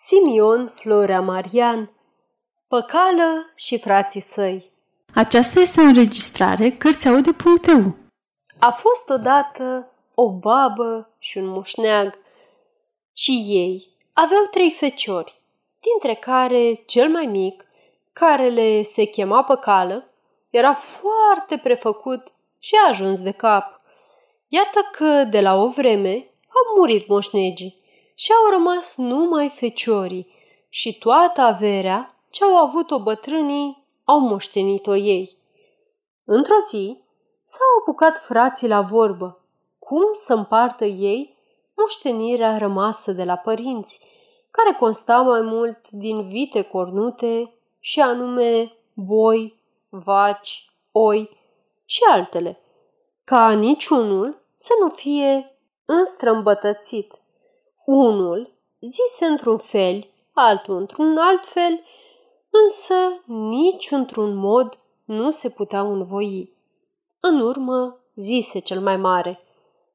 Simion Florea Marian Păcală și frații săi. Aceasta este o înregistrare Cărțiaude.eu A fost odată o babă și un mușneag și ei aveau trei feciori, dintre care cel mai mic, care le se chema Păcală, era foarte prefăcut și a ajuns de cap. Iată că de la o vreme au murit moșnegii și au rămas numai feciorii și toată averea ce au avut-o bătrânii au moștenit-o ei. Într-o zi s-au apucat frații la vorbă cum să împartă ei moștenirea rămasă de la părinți, care consta mai mult din vite cornute și anume boi, vaci, oi și altele, ca niciunul să nu fie înstrămbătățit unul zise într-un fel, altul într-un alt fel, însă nici într-un mod nu se putea învoi. În urmă zise cel mai mare,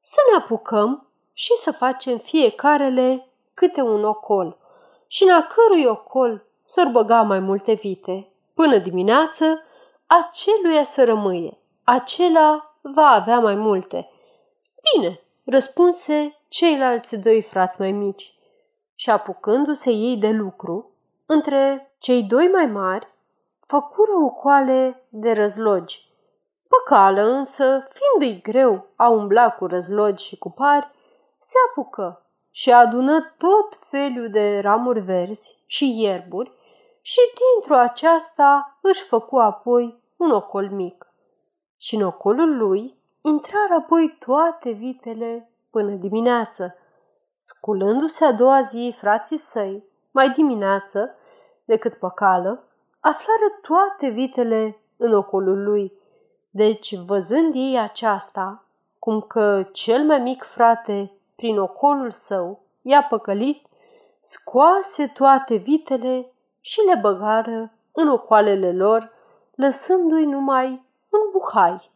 să ne apucăm și să facem fiecarele câte un ocol și în a cărui ocol s-or băga mai multe vite. Până dimineață, aceluia să rămâie, acela va avea mai multe. Bine, răspunse ceilalți doi frați mai mici și apucându-se ei de lucru, între cei doi mai mari, făcură o coale de răzlogi. Păcală însă, fiindu-i greu a umbla cu răzlogi și cu pari, se apucă și adună tot felul de ramuri verzi și ierburi și dintr-o aceasta își făcu apoi un ocol mic. Și în ocolul lui intrară apoi toate vitele până dimineață. Sculându-se a doua zi frații săi, mai dimineață decât păcală, aflară toate vitele în ocolul lui. Deci, văzând ei aceasta, cum că cel mai mic frate, prin ocolul său, i-a păcălit, scoase toate vitele și le băgară în ocoalele lor, lăsându-i numai un buhai